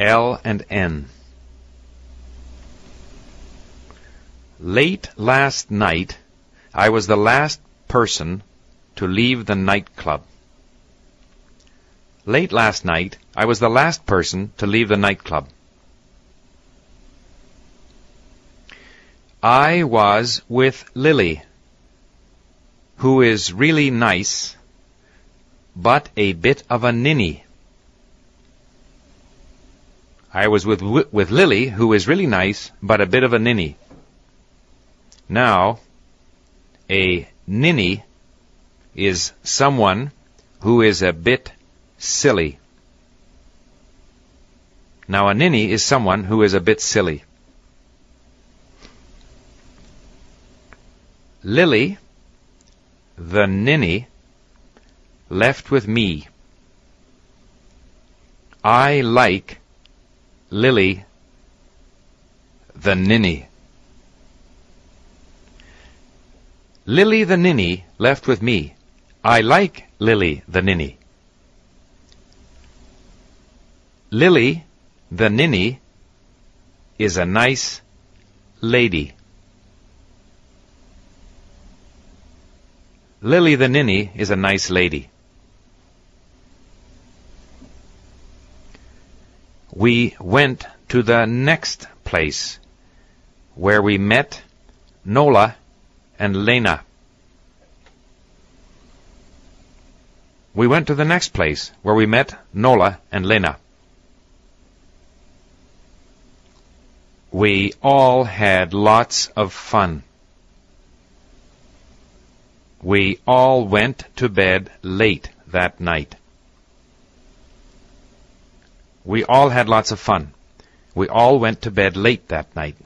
L and N. Late last night, I was the last person to leave the nightclub. Late last night, I was the last person to leave the nightclub. I was with Lily, who is really nice, but a bit of a ninny. I was with with Lily, who is really nice, but a bit of a ninny. Now, a ninny is someone who is a bit silly. Now, a ninny is someone who is a bit silly. Lily, the ninny, left with me. I like Lily, the ninny. Lily the ninny left with me. I like Lily the ninny. Lily the ninny is a nice lady. Lily the ninny is a nice lady. We went to the next place where we met Nola and Lena. We went to the next place where we met Nola and Lena. We all had lots of fun. We all went to bed late that night. We all had lots of fun. We all went to bed late that night.